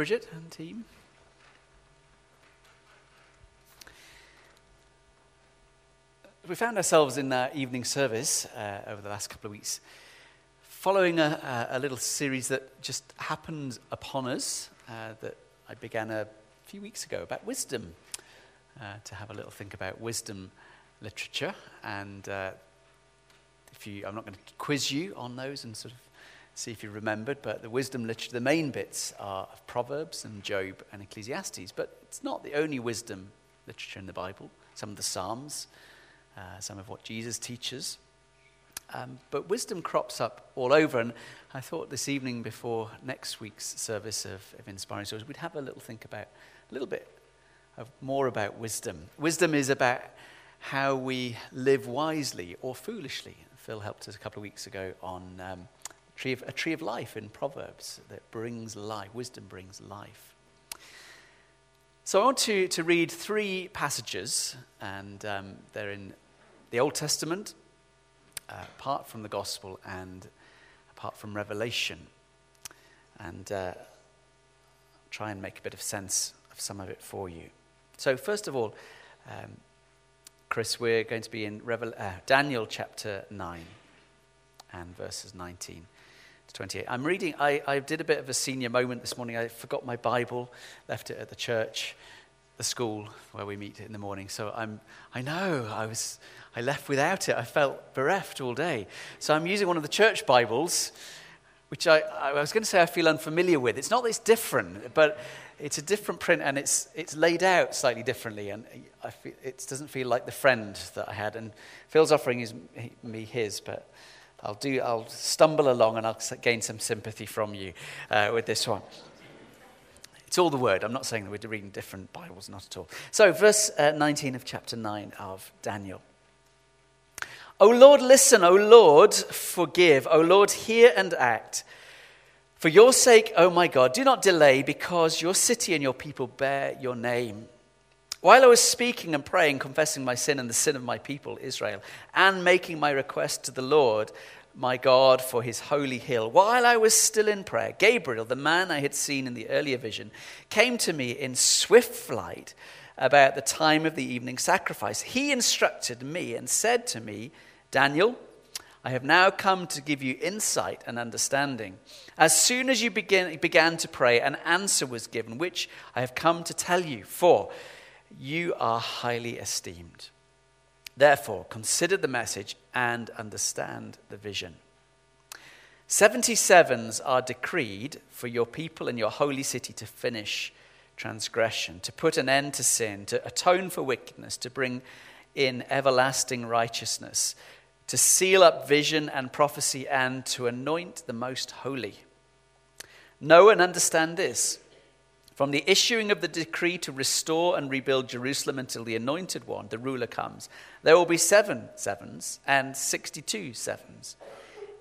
Bridget and team. We found ourselves in our evening service uh, over the last couple of weeks, following a, a, little series that just happened upon us uh, that I began a few weeks ago about wisdom, uh, to have a little think about wisdom literature. And uh, if you, I'm not going to quiz you on those and sort of see if you remembered, but the wisdom literature, the main bits are of Proverbs and Job and Ecclesiastes. But it's not the only wisdom literature in the Bible. Some of the Psalms, uh, some of what Jesus teaches. Um, but wisdom crops up all over. And I thought this evening before next week's service of, of Inspiring Stories, we'd have a little think about, a little bit of more about wisdom. Wisdom is about how we live wisely or foolishly. Phil helped us a couple of weeks ago on um, tree of, a tree of life in Proverbs that brings life. Wisdom brings life. So I want to, to read three passages, and um, they're in the Old Testament, uh, apart from the Gospel and apart from Revelation, and uh, try and make a bit of sense of some of it for you. So, first of all, um, Chris, we're going to be in Revel- uh, Daniel chapter 9 and verses 19 to 28. I'm reading, I, I did a bit of a senior moment this morning. I forgot my Bible, left it at the church, the school where we meet in the morning. So I'm, I know, I, was, I left without it. I felt bereft all day. So I'm using one of the church Bibles, which I, I was going to say I feel unfamiliar with. It's not that it's different, but it's a different print and it's, it's laid out slightly differently. And feel, it doesn't feel like the friend that I had. And Phil's offering his, me his, but I'll, do, I'll stumble along and I'll gain some sympathy from you uh, with this one. It's all the word. I'm not saying that we're reading different Bibles, not at all. So, verse uh, 19 of chapter 9 of Daniel. O Lord, listen. O Lord, forgive. O Lord, hear and act. For your sake, O my God, do not delay, because your city and your people bear your name. While I was speaking and praying, confessing my sin and the sin of my people, Israel, and making my request to the Lord, my God, for his holy hill, while I was still in prayer, Gabriel, the man I had seen in the earlier vision, came to me in swift flight about the time of the evening sacrifice. He instructed me and said to me, Daniel, I have now come to give you insight and understanding. As soon as you begin, began to pray, an answer was given, which I have come to tell you, for you are highly esteemed. Therefore, consider the message and understand the vision. 77s are decreed for your people and your holy city to finish transgression, to put an end to sin, to atone for wickedness, to bring in everlasting righteousness to seal up vision and prophecy, and to anoint the most holy. Know and understand this. From the issuing of the decree to restore and rebuild Jerusalem until the anointed one, the ruler, comes, there will be seven sevens and 62 sevens.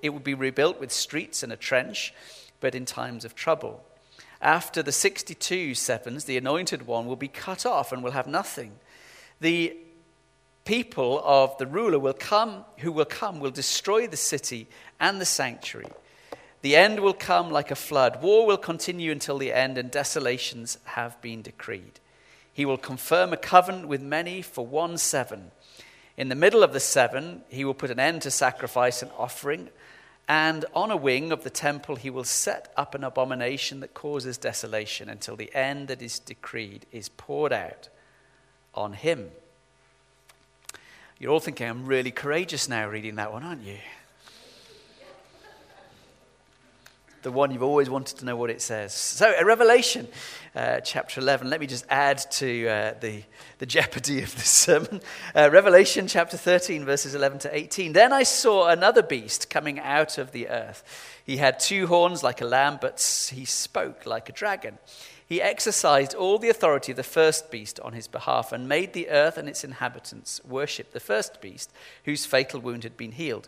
It will be rebuilt with streets and a trench, but in times of trouble. After the 62 sevens, the anointed one will be cut off and will have nothing. The people of the ruler will come, who will come, will destroy the city and the sanctuary. The end will come like a flood. War will continue until the end, and desolations have been decreed. He will confirm a covenant with many for one seven. In the middle of the seven, he will put an end to sacrifice and offering. And on a wing of the temple, he will set up an abomination that causes desolation until the end that is decreed is poured out on him. You're all thinking, I'm really courageous now reading that one, aren't you? The one you've always wanted to know what it says. So, a Revelation uh, chapter 11, let me just add to uh, the, the jeopardy of this sermon. Uh, Revelation chapter 13, verses 11 to 18. Then I saw another beast coming out of the earth. He had two horns like a lamb, but he spoke like a dragon. He exercised all the authority of the first beast on his behalf and made the earth and its inhabitants worship the first beast, whose fatal wound had been healed.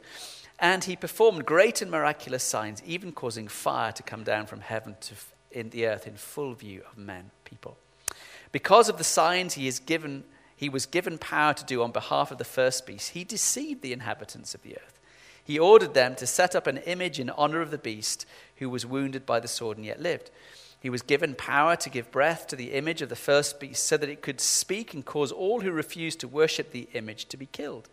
And he performed great and miraculous signs, even causing fire to come down from heaven to in the earth in full view of men, people. Because of the signs he is given, he was given power to do on behalf of the first beast. He deceived the inhabitants of the earth. He ordered them to set up an image in honor of the beast who was wounded by the sword and yet lived. He was given power to give breath to the image of the first beast so that it could speak and cause all who refused to worship the image to be killed.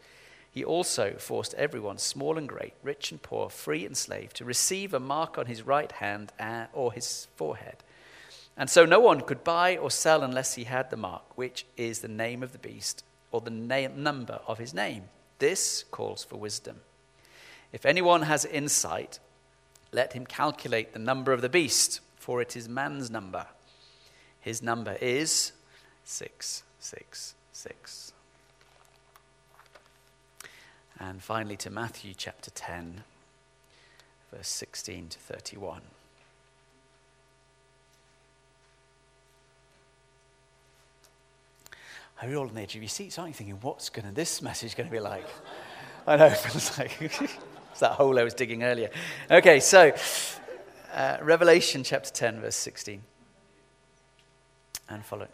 He also forced everyone, small and great, rich and poor, free and slave, to receive a mark on his right hand uh, or his forehead. And so no one could buy or sell unless he had the mark, which is the name of the beast or the number of his name. This calls for wisdom. If anyone has insight, let him calculate the number of the beast for it is man's number. His number is 666. And finally to Matthew chapter 10, verse 16 to 31. Are you all on the edge of your seats, aren't you? Thinking, what's to this message going to be like? I know, it feels like it's that hole I was digging earlier. Okay, so uh, Revelation chapter 10, verse 16. And follow.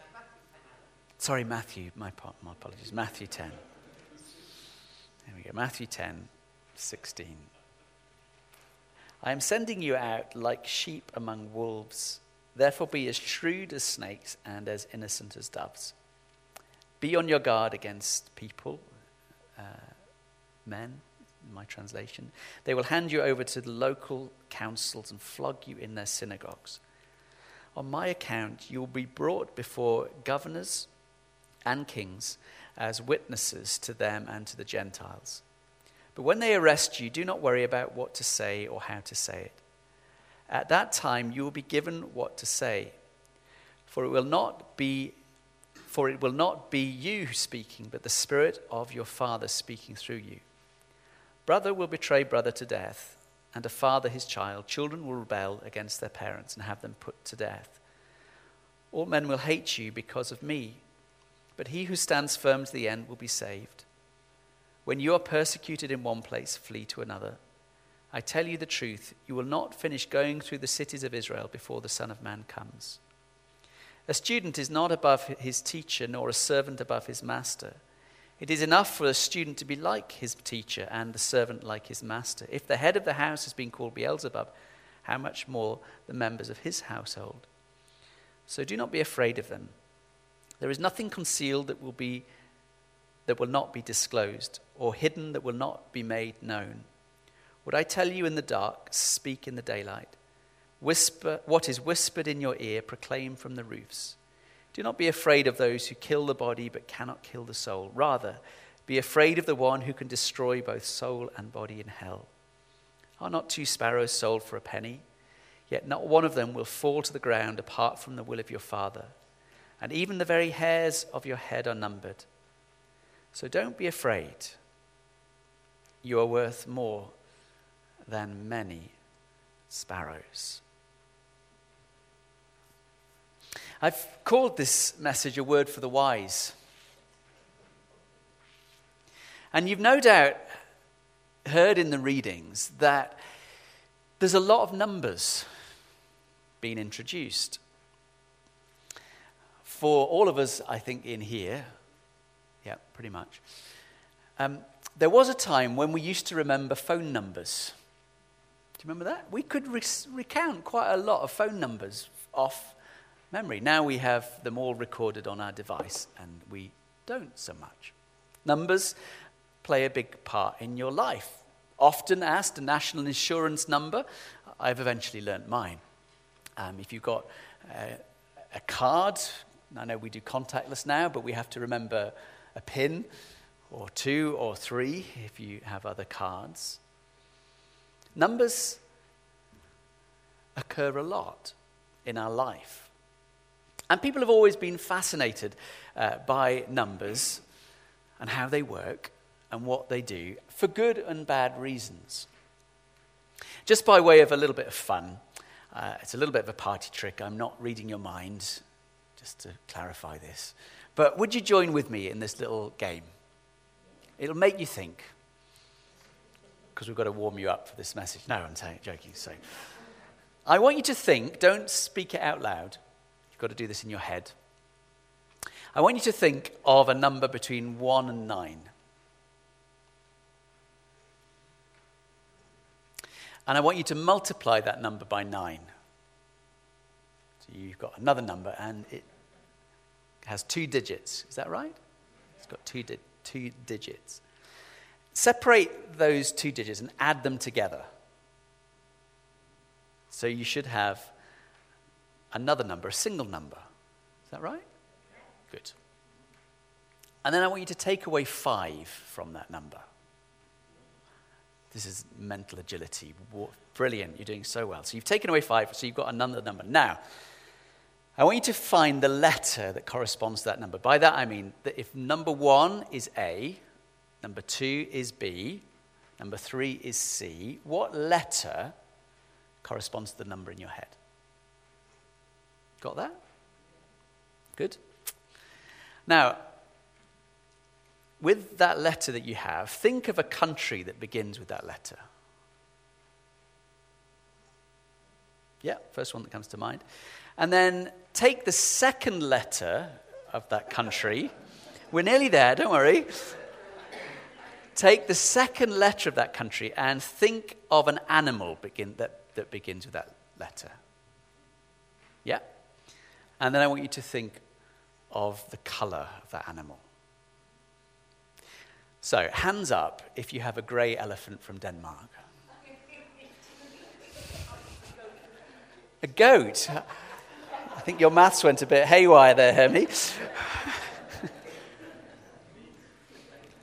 Sorry, Matthew. My, my apologies. Matthew 10. There we go. Matthew 10, 16. I am sending you out like sheep among wolves. Therefore, be as shrewd as snakes and as innocent as doves. Be on your guard against people, uh, men, my translation. They will hand you over to the local councils and flog you in their synagogues. On my account, you will be brought before governors and kings as witnesses to them and to the Gentiles. But when they arrest you, do not worry about what to say or how to say it. At that time, you will be given what to say, for it will not be for it will not be you speaking, but the Spirit of your Father speaking through you. Brother will betray brother to death, and a father his child. Children will rebel against their parents and have them put to death. All men will hate you because of me, but he who stands firm to the end will be saved. When you are persecuted in one place, flee to another. I tell you the truth, you will not finish going through the cities of Israel before the Son of Man comes. A student is not above his teacher, nor a servant above his master. It is enough for a student to be like his teacher and the servant like his master. If the head of the house has been called Beelzebub, how much more the members of his household? So do not be afraid of them. There is nothing concealed that will be that will not be disclosed, or hidden that will not be made known. What I tell you in the dark, speak in the daylight. Whisper what is whispered in your ear, proclaim from the roofs. Do not be afraid of those who kill the body but cannot kill the soul. Rather, be afraid of the one who can destroy both soul and body in hell. Are not two sparrows sold for a penny? Yet not one of them will fall to the ground apart from the will of your Father. And even the very hairs of your head are numbered. So don't be afraid. You are worth more than many sparrows. I've called this message a word for the wise. And you've no doubt heard in the readings that there's a lot of numbers being introduced. For all of us, I think, in here, yeah, pretty much, um, there was a time when we used to remember phone numbers. Do you remember that? We could re- recount quite a lot of phone numbers off memory. Now we have them all recorded on our device, and we don't so much. Numbers play a big part in your life. Often asked a national insurance number, I've eventually learnt mine. Um, if you've got uh, a card, I know we do contactless now, but we have to remember a PIN or two or three if you have other cards. Numbers occur a lot in our life. And people have always been fascinated uh, by numbers and how they work and what they do for good and bad reasons. Just by way of a little bit of fun, uh, it's a little bit of a party trick. I'm not reading your mind, just to clarify this. But would you join with me in this little game? It'll make you think, because we've got to warm you up for this message. No, I'm joking. So, I want you to think, don't speak it out loud. You've got to do this in your head. I want you to think of a number between 1 and 9. And I want you to multiply that number by 9. So you've got another number, and it has two digits. Is that right? It's got two, di- two digits. Separate those two digits and add them together. So you should have another number, a single number. Is that right? Good. And then I want you to take away five from that number. This is mental agility. Brilliant. You're doing so well. So you've taken away five, so you've got another number. Now, I want you to find the letter that corresponds to that number. By that I mean that if number one is A, number two is B, number three is C, what letter corresponds to the number in your head? Got that? Good. Now, with that letter that you have, think of a country that begins with that letter. Yeah, first one that comes to mind. And then take the second letter of that country. We're nearly there, don't worry. Take the second letter of that country and think of an animal begin, that, that begins with that letter. Yeah? And then I want you to think of the color of that animal. So, hands up if you have a grey elephant from Denmark. A goat. I think your maths went a bit haywire there, Hermie.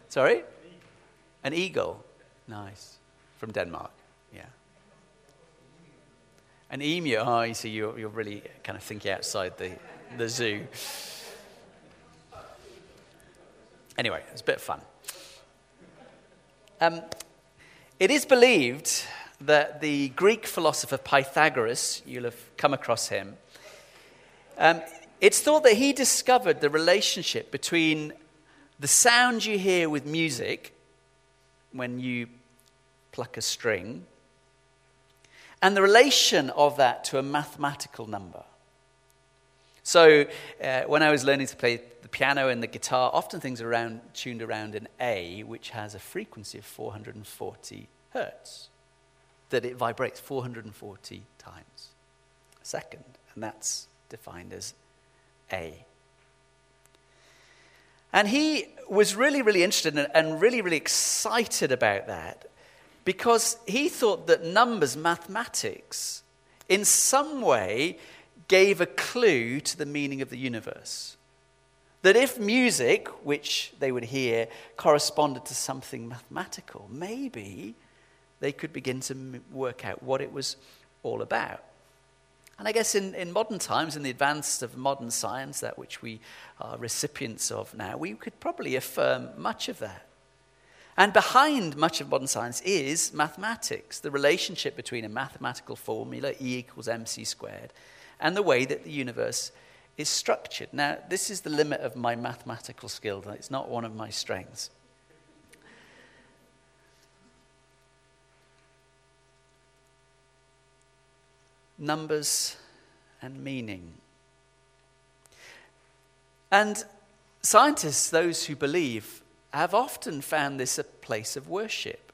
Sorry? An eagle. Nice. From Denmark. Yeah. An emu. Oh, you see, you're, you're really kind of thinking outside the, the zoo. Anyway, it's a bit of fun. Um, it is believed that the Greek philosopher Pythagoras, you'll have come across him, um, it's thought that he discovered the relationship between the sound you hear with music when you pluck a string and the relation of that to a mathematical number. So, uh, when I was learning to play the piano and the guitar, often things are around, tuned around an A, which has a frequency of 440 hertz, that it vibrates 440 times a second. And that's defined as A. And he was really, really interested and really, really excited about that because he thought that numbers, mathematics, in some way gave a clue to the meaning of the universe. That if music, which they would hear, corresponded to something mathematical, maybe they could begin to work out what it was all about. And I guess in, in modern times, in the advance of modern science, that which we are recipients of now, we could probably affirm much of that. And behind much of modern science is mathematics, the relationship between a mathematical formula, E equals mc squared, and the way that the universe is structured. Now, this is the limit of my mathematical skill, it's not one of my strengths. Numbers, and meaning. And scientists, those who believe, have often found this a place of worship.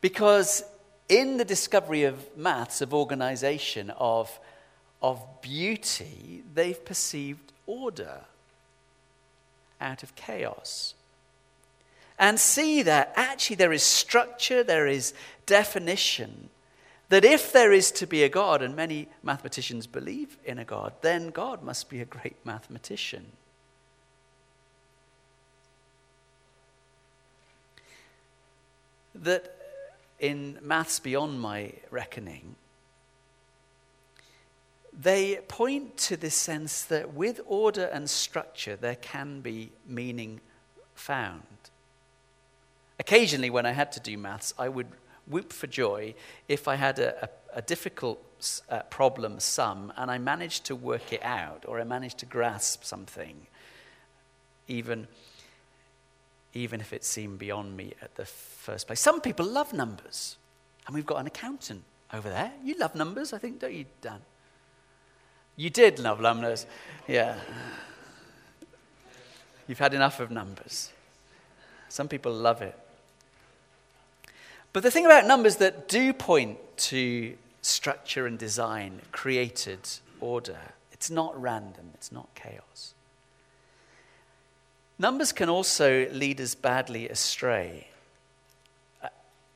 Because in the discovery of maths, of organization, of, of beauty, they've perceived order out of chaos. And see that actually there is structure, there is definition that if there is to be a God, and many mathematicians believe in a God, then God must be a great mathematician. That in Maths Beyond My Reckoning, they point to this sense that with order and structure, there can be meaning found. Occasionally, when I had to do maths, I would whoop for joy if I had a, a, a difficult uh, problem sum and I managed to work it out or I managed to grasp something, even, even if it seemed beyond me at the first place. Some people love numbers, and we've got an accountant over there. You love numbers, I think, don't you, Dan? You did love numbers, yeah. You've had enough of numbers. Some people love it. But the thing about numbers that do point to structure and design created order. It's not random, it's not chaos. Numbers can also lead us badly astray. Uh,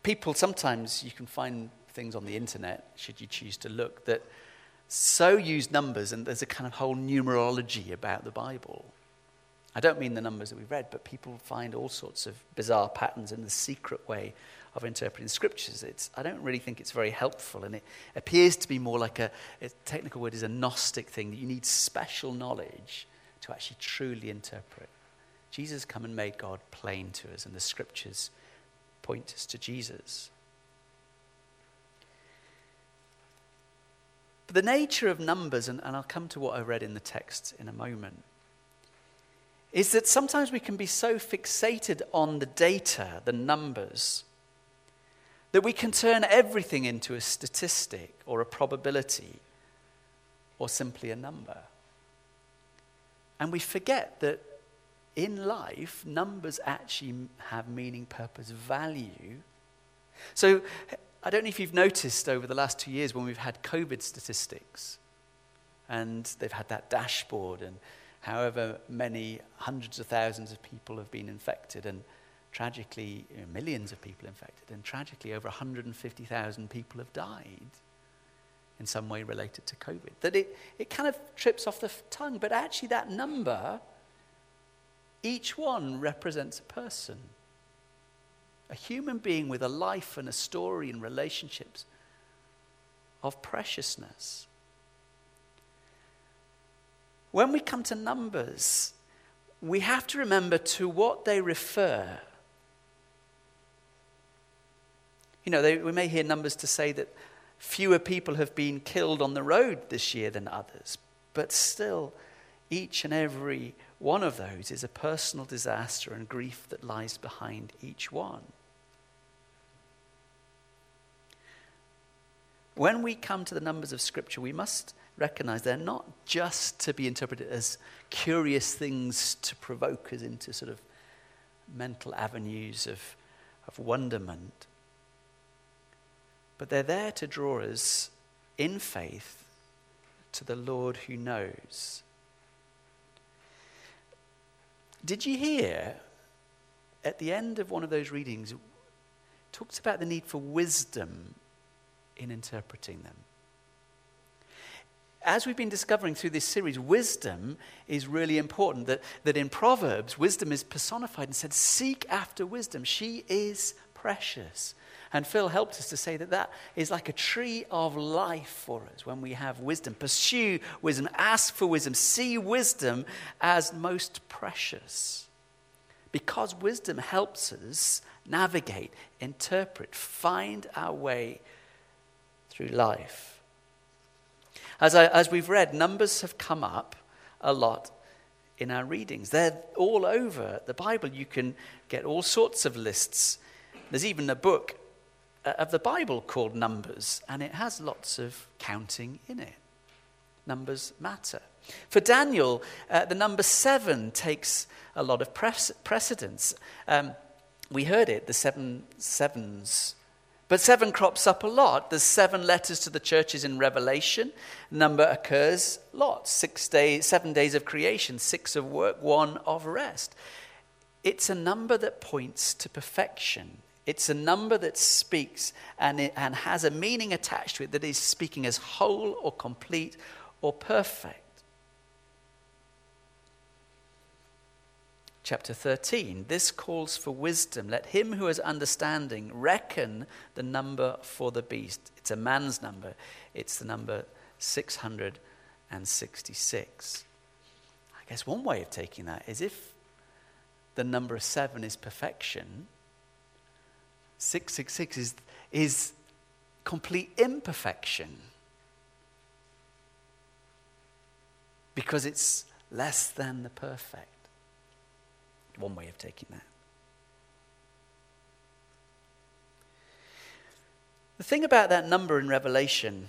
people, sometimes you can find things on the internet, should you choose to look, that so use numbers, and there's a kind of whole numerology about the Bible. I don't mean the numbers that we've read, but people find all sorts of bizarre patterns in the secret way of interpreting scriptures. It's, I don't really think it's very helpful, and it appears to be more like a, a technical word is a Gnostic thing that you need special knowledge to actually truly interpret. Jesus come and made God plain to us, and the scriptures point us to Jesus. But the nature of numbers, and, and I'll come to what I read in the text in a moment, is that sometimes we can be so fixated on the data, the numbers, that we can turn everything into a statistic or a probability or simply a number. And we forget that in life, numbers actually have meaning, purpose, value. So I don't know if you've noticed over the last two years when we've had COVID statistics and they've had that dashboard and however many hundreds of thousands of people have been infected and tragically you know, millions of people infected and tragically over 150,000 people have died in some way related to COVID. That it, it kind of trips off the tongue, but actually that number, each one represents a person a human being with a life and a story and relationships of preciousness. When we come to numbers, we have to remember to what they refer. You know, they, we may hear numbers to say that fewer people have been killed on the road this year than others, but still, each and every one of those is a personal disaster and grief that lies behind each one. When we come to the numbers of Scripture, we must recognize they're not just to be interpreted as curious things to provoke us into sort of mental avenues of, of wonderment, but they're there to draw us in faith to the Lord who knows. Did you hear at the end of one of those readings, talks about the need for wisdom in interpreting them. As we've been discovering through this series, wisdom is really important. That, that in Proverbs, wisdom is personified and said, Seek after wisdom. She is precious. And Phil helped us to say that that is like a tree of life for us when we have wisdom. Pursue wisdom, ask for wisdom, see wisdom as most precious. Because wisdom helps us navigate, interpret, find our way through life. As, I, as we've read, numbers have come up a lot in our readings. They're all over the Bible. You can get all sorts of lists. There's even a book of the Bible called Numbers, and it has lots of counting in it. Numbers matter. For Daniel, uh, the number seven takes a lot of precedence. Um, we heard it, the seven sevens but seven crops up a lot. There's seven letters to the churches in Revelation. Number occurs lots. Six days, seven days of creation, six of work, one of rest. It's a number that points to perfection. It's a number that speaks and, it, and has a meaning attached to it that is speaking as whole or complete or perfect. chapter 13. This calls for wisdom. Let him who has understanding reckon the number for the beast. It's a man's number, it's the number 666. I guess one way of taking that is if the number seven is perfection, 666 is, is complete imperfection. Because it's less than the perfect. One way of taking that. The thing about that number in Revelation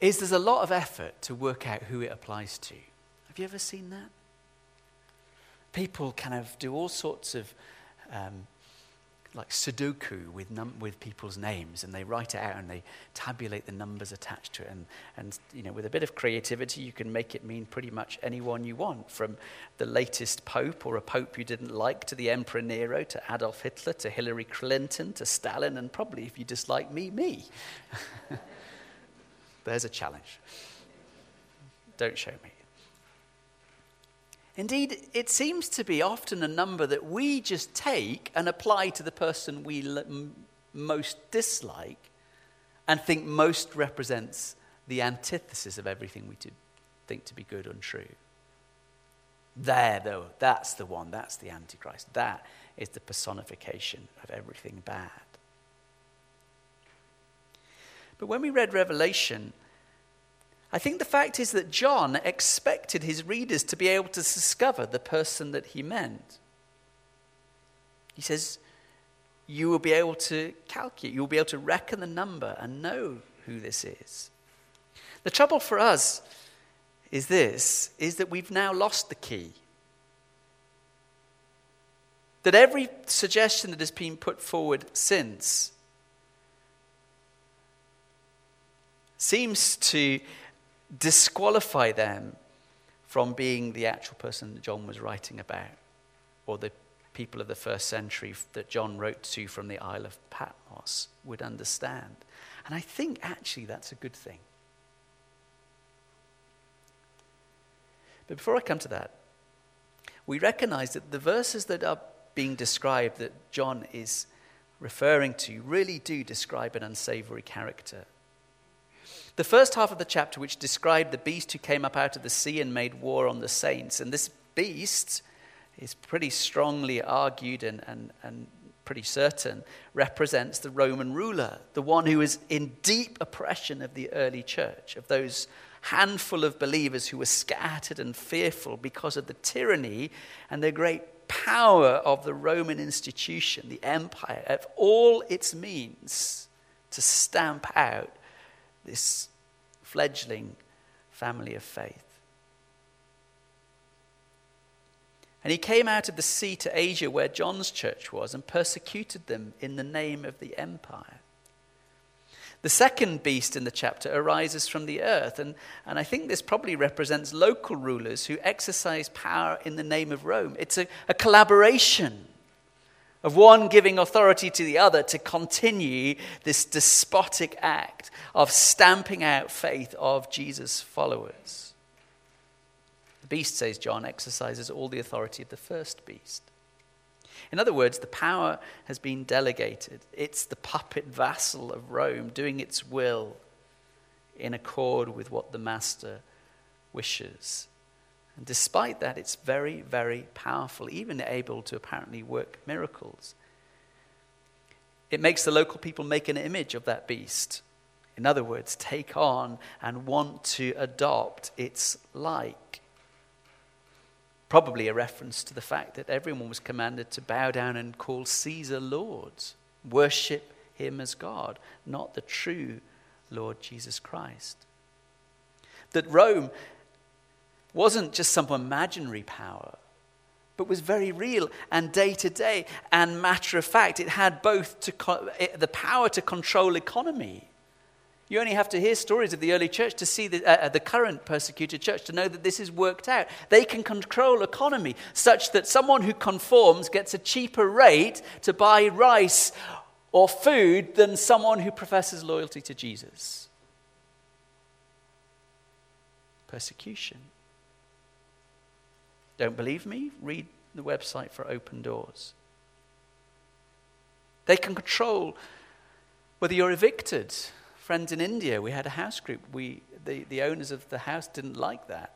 is there's a lot of effort to work out who it applies to. Have you ever seen that? People kind of do all sorts of um, like Sudoku with, num- with people's names, and they write it out and they tabulate the numbers attached to it. And, and you know, with a bit of creativity, you can make it mean pretty much anyone you want, from the latest pope or a pope you didn't like to the Emperor Nero to Adolf Hitler to Hillary Clinton to Stalin, and probably, if you dislike me, me. There's a challenge. Don't show me. Indeed, it seems to be often a number that we just take and apply to the person we most dislike and think most represents the antithesis of everything we do, think to be good and true. There, though, that's the one, that's the Antichrist. That is the personification of everything bad. But when we read Revelation, I think the fact is that John expected his readers to be able to discover the person that he meant. He says, You will be able to calculate, you will be able to reckon the number and know who this is. The trouble for us is this is that we've now lost the key. That every suggestion that has been put forward since seems to disqualify them from being the actual person that John was writing about, or the people of the first century that John wrote to from the Isle of Patmos would understand. And I think actually that's a good thing. But before I come to that, we recognize that the verses that are being described that John is referring to really do describe an unsavory character. The first half of the chapter, which described the beast who came up out of the sea and made war on the saints, and this beast is pretty strongly argued and, and, and pretty certain, represents the Roman ruler, the one who is in deep oppression of the early church, of those handful of believers who were scattered and fearful because of the tyranny and the great power of the Roman institution, the empire, of all its means to stamp out this fledgling family of faith. And he came out of the sea to Asia, where John's church was, and persecuted them in the name of the empire. The second beast in the chapter arises from the earth, and, and I think this probably represents local rulers who exercise power in the name of Rome. It's a, a collaboration of one giving authority to the other to continue this despotic act of stamping out faith of Jesus' followers. The beast, says John, exercises all the authority of the first beast. In other words, the power has been delegated. It's the puppet vassal of Rome doing its will in accord with what the master wishes. And despite that, it's very, very powerful, even able to apparently work miracles. It makes the local people make an image of that beast. In other words, take on and want to adopt its like. Probably a reference to the fact that everyone was commanded to bow down and call Caesar Lord, worship him as God, not the true Lord Jesus Christ. That Rome wasn't just some imaginary power, but was very real and day to day and matter of fact. It had both co- the power to control economy. You only have to hear stories of the early church to see the, uh, the current persecuted church to know that this is worked out. They can control economy such that someone who conforms gets a cheaper rate to buy rice or food than someone who professes loyalty to Jesus. Persecution. Don't believe me? Read the website for Open Doors. They can control whether you're evicted. Friends in India, we had a house group. We, the, the owners of the house didn't like that.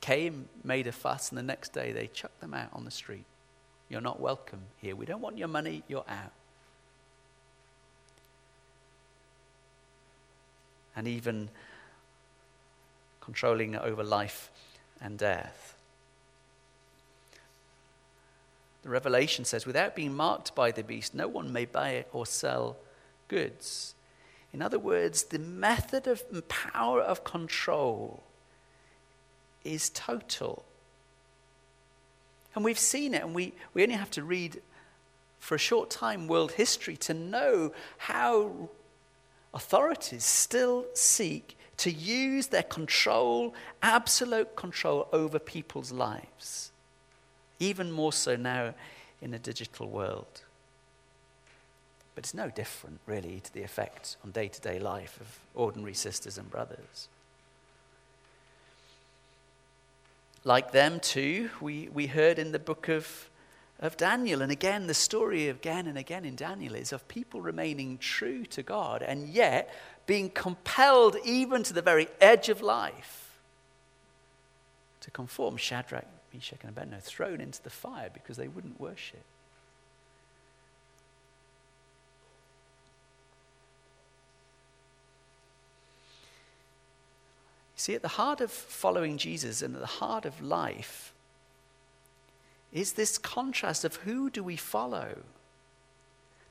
Came, made a fuss, and the next day they chucked them out on the street. You're not welcome here. We don't want your money, you're out. And even controlling over life and death. The Revelation says, without being marked by the beast, no one may buy or sell goods. In other words, the method of power of control is total. And we've seen it, and we, we only have to read for a short time world history to know how authorities still seek to use their control, absolute control over people's lives. Even more so now in a digital world. But it's no different, really, to the effect on day to day life of ordinary sisters and brothers. Like them, too, we, we heard in the book of, of Daniel. And again, the story again and again in Daniel is of people remaining true to God and yet being compelled, even to the very edge of life, to conform. Shadrach, Meshach, and Abednego thrown into the fire because they wouldn't worship. See, at the heart of following Jesus and at the heart of life is this contrast of who do we follow?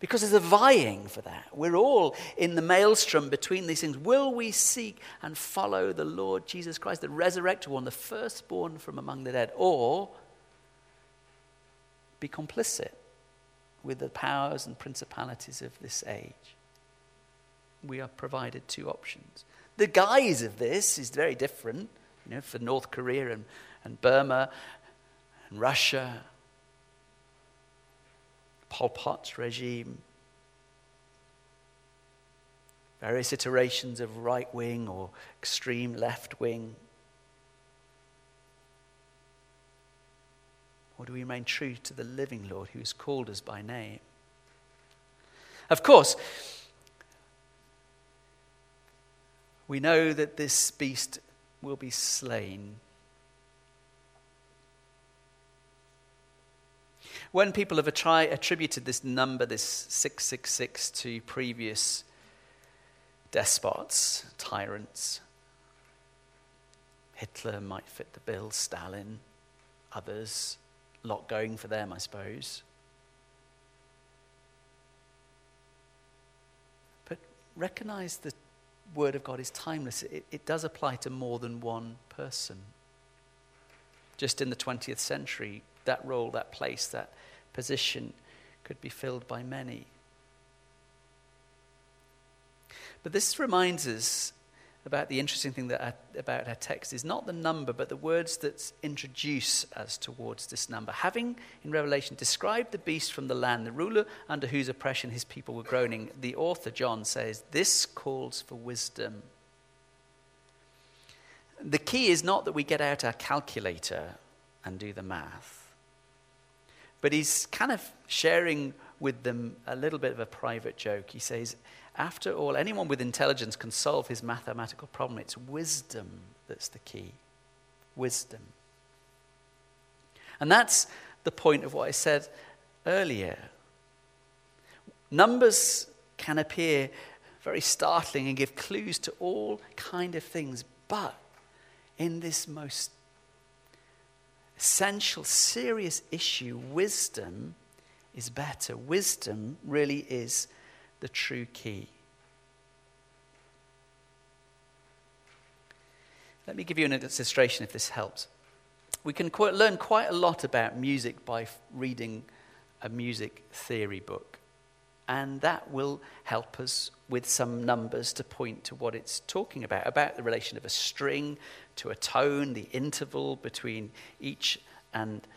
Because there's a vying for that. We're all in the maelstrom between these things. Will we seek and follow the Lord Jesus Christ, the resurrected one, the firstborn from among the dead, or be complicit with the powers and principalities of this age? We are provided two options. The guise of this is very different, you know, for North Korea and, and Burma and Russia, Pol Pot's regime, various iterations of right wing or extreme left wing. Or do we remain true to the living Lord who has called us by name? Of course, We know that this beast will be slain. When people have attributed this number, this 666, to previous despots, tyrants, Hitler might fit the bill, Stalin, others, a lot going for them, I suppose. But recognize the word of God is timeless. It, it does apply to more than one person. Just in the 20th century, that role, that place, that position could be filled by many. But this reminds us about the interesting thing that our, about our text is not the number, but the words that introduce us towards this number. Having, in Revelation, described the beast from the land, the ruler under whose oppression his people were groaning, the author, John, says, This calls for wisdom. The key is not that we get out our calculator and do the math, but he's kind of sharing with them a little bit of a private joke. He says, after all, anyone with intelligence can solve his mathematical problem. It's wisdom that's the key. Wisdom. And that's the point of what I said earlier. Numbers can appear very startling and give clues to all kind of things, but in this most essential, serious issue, wisdom is better. Wisdom really is the true key. Let me give you an illustration if this helps. We can quite, learn quite a lot about music by reading a music theory book. And that will help us with some numbers to point to what it's talking about about the relation of a string to a tone, the interval between each and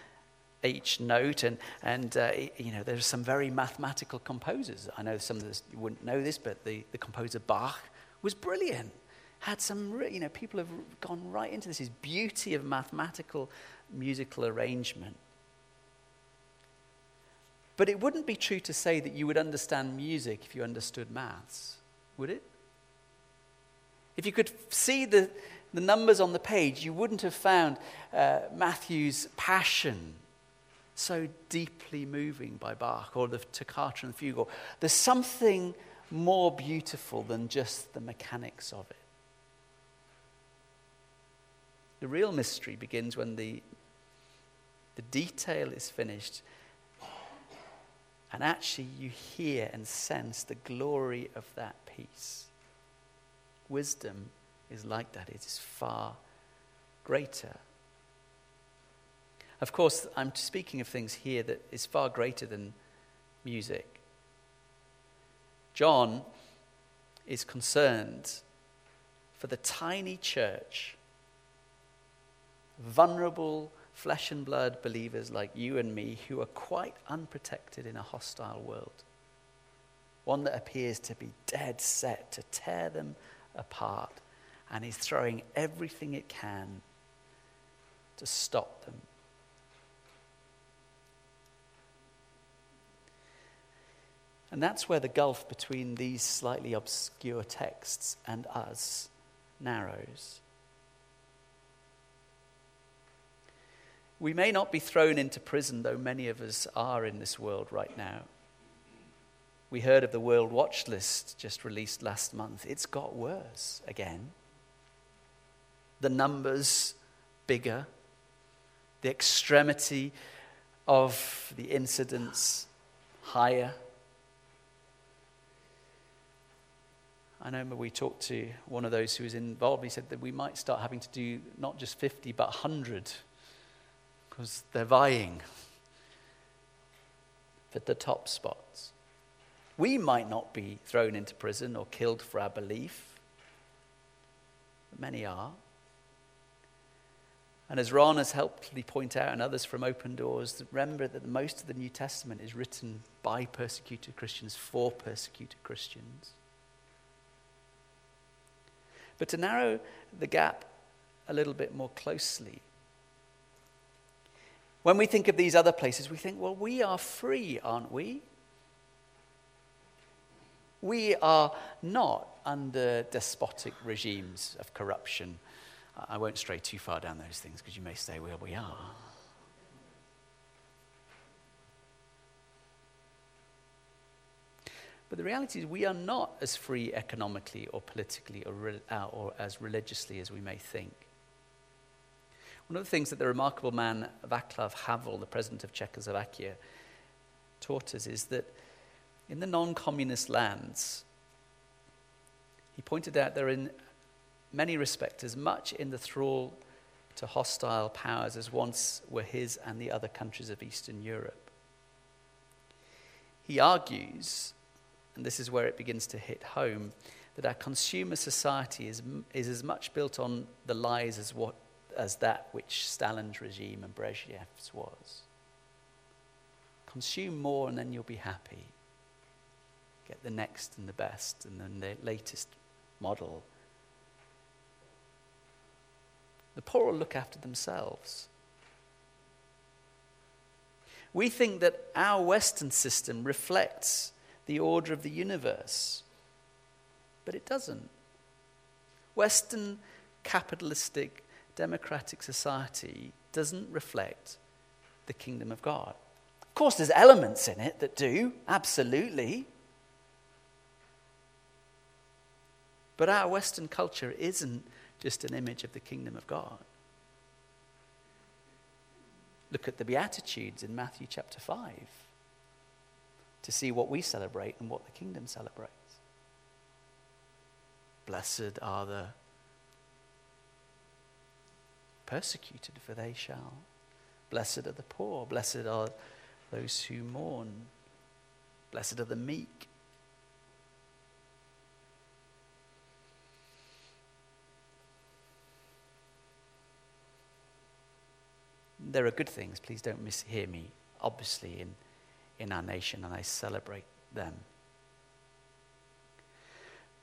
each note. And, and uh, you know, there's some very mathematical composers. I know some of us you wouldn't know this, but the, the composer Bach was brilliant. Had some, you know, people have gone right into this, his beauty of mathematical musical arrangement. But it wouldn't be true to say that you would understand music if you understood maths, would it? If you could see the, the numbers on the page, you wouldn't have found uh, Matthew's passion so deeply moving by Bach or the toccata and fugue. There's something more beautiful than just the mechanics of it. The real mystery begins when the, the detail is finished and actually you hear and sense the glory of that peace. Wisdom is like that, it is far greater of course, I'm speaking of things here that is far greater than music. John is concerned for the tiny church, vulnerable flesh and blood believers like you and me who are quite unprotected in a hostile world. One that appears to be dead set to tear them apart and is throwing everything it can to stop them. And that's where the gulf between these slightly obscure texts and us narrows. We may not be thrown into prison, though many of us are in this world right now. We heard of the World Watch List just released last month. It's got worse again. The numbers bigger, the extremity of the incidents higher. I know we talked to one of those who was involved. He said that we might start having to do not just 50, but 100 because they're vying for the top spots. We might not be thrown into prison or killed for our belief, but many are. And as Ron has helpfully pointed out, and others from Open Doors, remember that most of the New Testament is written by persecuted Christians for persecuted Christians. But to narrow the gap a little bit more closely, when we think of these other places, we think, well, we are free, aren't we? We are not under despotic regimes of corruption. I won't stray too far down those things because you may say, well, we are. But the reality is, we are not as free economically or politically or, uh, or as religiously as we may think. One of the things that the remarkable man Václav Havel, the president of Czechoslovakia, taught us is that in the non communist lands, he pointed out they're in many respects as much in the thrall to hostile powers as once were his and the other countries of Eastern Europe. He argues, and this is where it begins to hit home, that our consumer society is, is as much built on the lies as what as that which Stalin's regime and Brezhnev's was. Consume more and then you'll be happy. Get the next and the best and then the latest model. The poor will look after themselves. We think that our Western system reflects the order of the universe, but it doesn't. Western capitalistic democratic society doesn't reflect the kingdom of God. Of course, there's elements in it that do, absolutely. But our Western culture isn't just an image of the kingdom of God. Look at the Beatitudes in Matthew chapter 5 to see what we celebrate and what the kingdom celebrates. Blessed are the persecuted, for they shall. Blessed are the poor, blessed are those who mourn, blessed are the meek. There are good things, please don't mishear me, obviously, in, in our nation, and I celebrate them.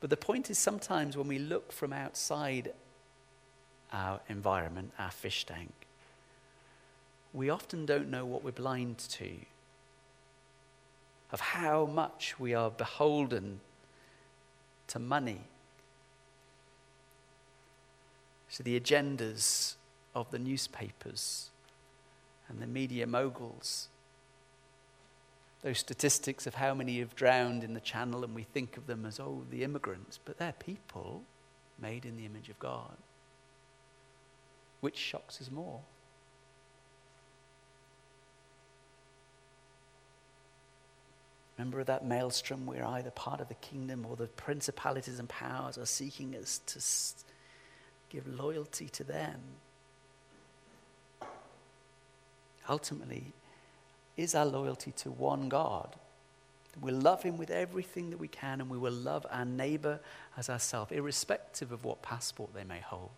But the point is, sometimes when we look from outside our environment, our fish tank, we often don't know what we're blind to, of how much we are beholden to money, to the agendas of the newspapers and the media moguls. Those statistics of how many have drowned in the channel, and we think of them as, oh, the immigrants, but they're people made in the image of God. Which shocks us more? Remember that maelstrom where either part of the kingdom or the principalities and powers are seeking us to give loyalty to them. Ultimately, is our loyalty to one God We'll love him with everything that we can, and we will love our neighbor as ourselves, irrespective of what passport they may hold.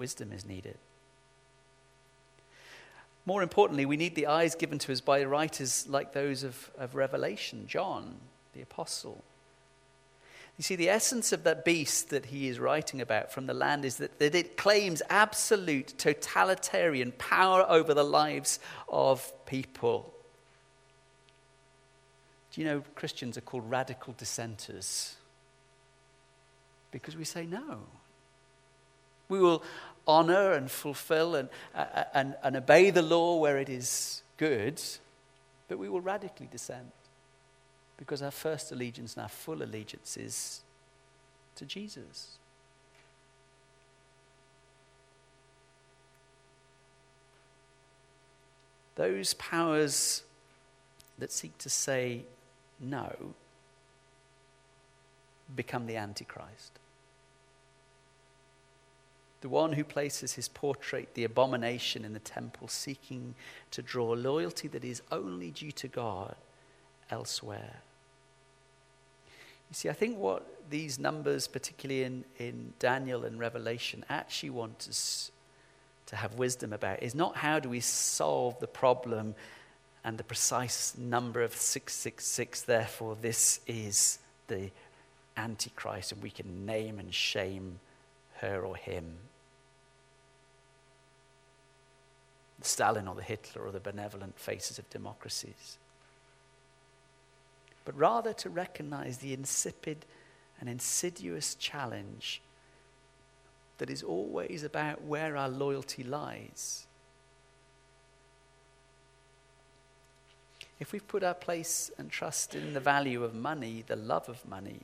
Wisdom is needed. More importantly, we need the eyes given to us by writers like those of, of Revelation, John, the apostle. You see, the essence of that beast that he is writing about from the land is that, that it claims absolute totalitarian power over the lives of people. Do you know Christians are called radical dissenters? Because we say no. We will honor and fulfill and, uh, and, and obey the law where it is good, but we will radically dissent because our first allegiance and our full allegiance is to Jesus. Those powers that seek to say no become the Antichrist the one who places his portrait, the abomination, in the temple, seeking to draw loyalty that is only due to God elsewhere. You see, I think what these numbers, particularly in, in Daniel and Revelation, actually want us to have wisdom about is not how do we solve the problem and the precise number of 666, therefore, this is the Antichrist, and we can name and shame her or him. Stalin or the Hitler or the benevolent faces of democracies. But rather to recognize the insipid and insidious challenge that is always about where our loyalty lies. If we've put our place and trust in the value of money, the love of money,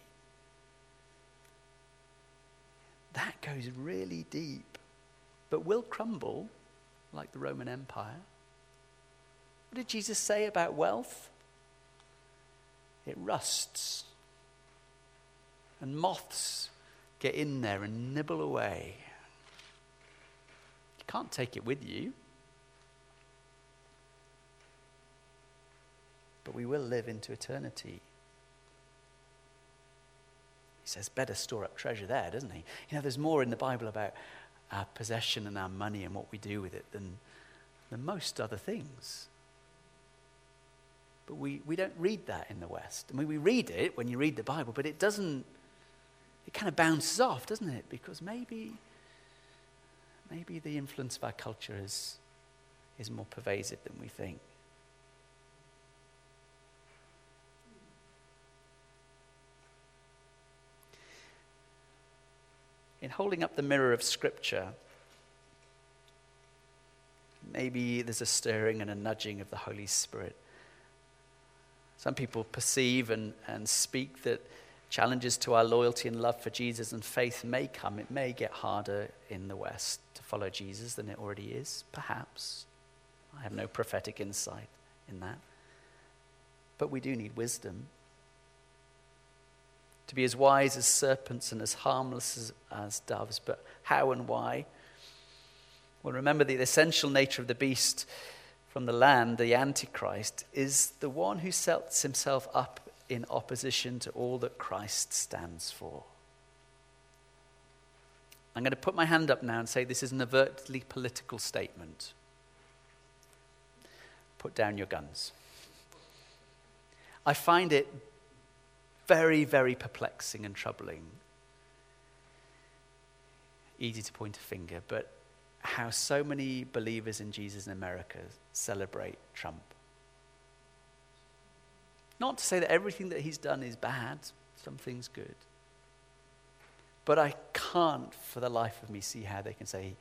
that goes really deep, but will crumble like the Roman Empire. What did Jesus say about wealth? It rusts, and moths get in there and nibble away. You can't take it with you. But we will live into eternity. He says, better store up treasure there, doesn't he? You know, there's more in the Bible about our possession and our money and what we do with it than, than most other things. But we, we don't read that in the West. I mean, we read it when you read the Bible, but it doesn't, it kind of bounces off, doesn't it? Because maybe, maybe the influence of our culture is, is more pervasive than we think. In holding up the mirror of Scripture, maybe there's a stirring and a nudging of the Holy Spirit. Some people perceive and, and speak that challenges to our loyalty and love for Jesus and faith may come. It may get harder in the West to follow Jesus than it already is, perhaps. I have no prophetic insight in that. But we do need wisdom to be as wise as serpents and as harmless as, as doves. But how and why? Well, remember the essential nature of the beast from the land, the Antichrist, is the one who sets himself up in opposition to all that Christ stands for. I'm going to put my hand up now and say this is an overtly political statement. Put down your guns. I find it very, very perplexing and troubling. Easy to point a finger, but how so many believers in Jesus in America celebrate Trump. Not to say that everything that he's done is bad, some things good. But I can't for the life of me see how they can say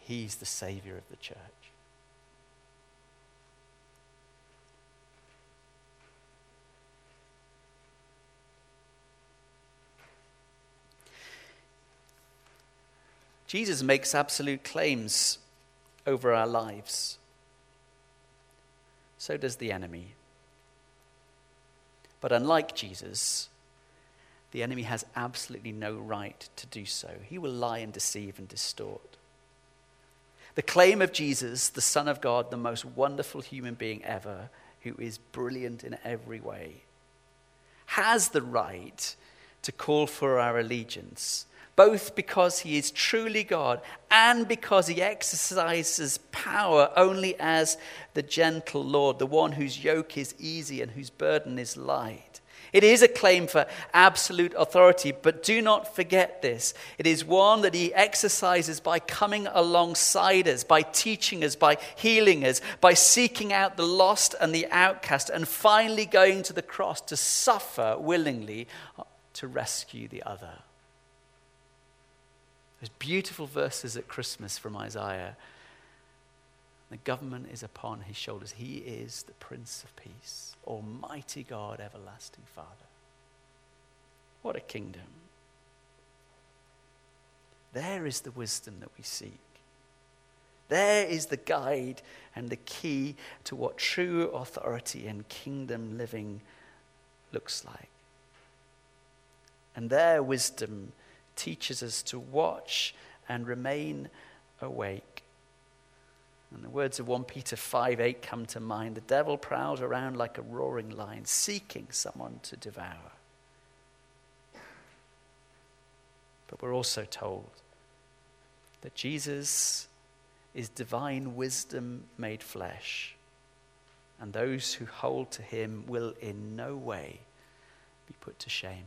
he's the savior of the church. Jesus makes absolute claims over our lives. So does the enemy. But unlike Jesus, the enemy has absolutely no right to do so. He will lie and deceive and distort. The claim of Jesus, the Son of God, the most wonderful human being ever, who is brilliant in every way, has the right to call for our allegiance, both because he is truly God and because he exercises power only as the gentle Lord, the one whose yoke is easy and whose burden is light. It is a claim for absolute authority, but do not forget this. It is one that he exercises by coming alongside us, by teaching us, by healing us, by seeking out the lost and the outcast, and finally going to the cross to suffer willingly to rescue the other. Those beautiful verses at Christmas from Isaiah. The government is upon his shoulders. He is the Prince of Peace. Almighty God, everlasting Father. What a kingdom. There is the wisdom that we seek. There is the guide and the key to what true authority and kingdom living looks like. And their wisdom teaches us to watch and remain awake and the words of 1 Peter 5 8 come to mind. The devil prowls around like a roaring lion, seeking someone to devour. But we're also told that Jesus is divine wisdom made flesh, and those who hold to him will in no way be put to shame.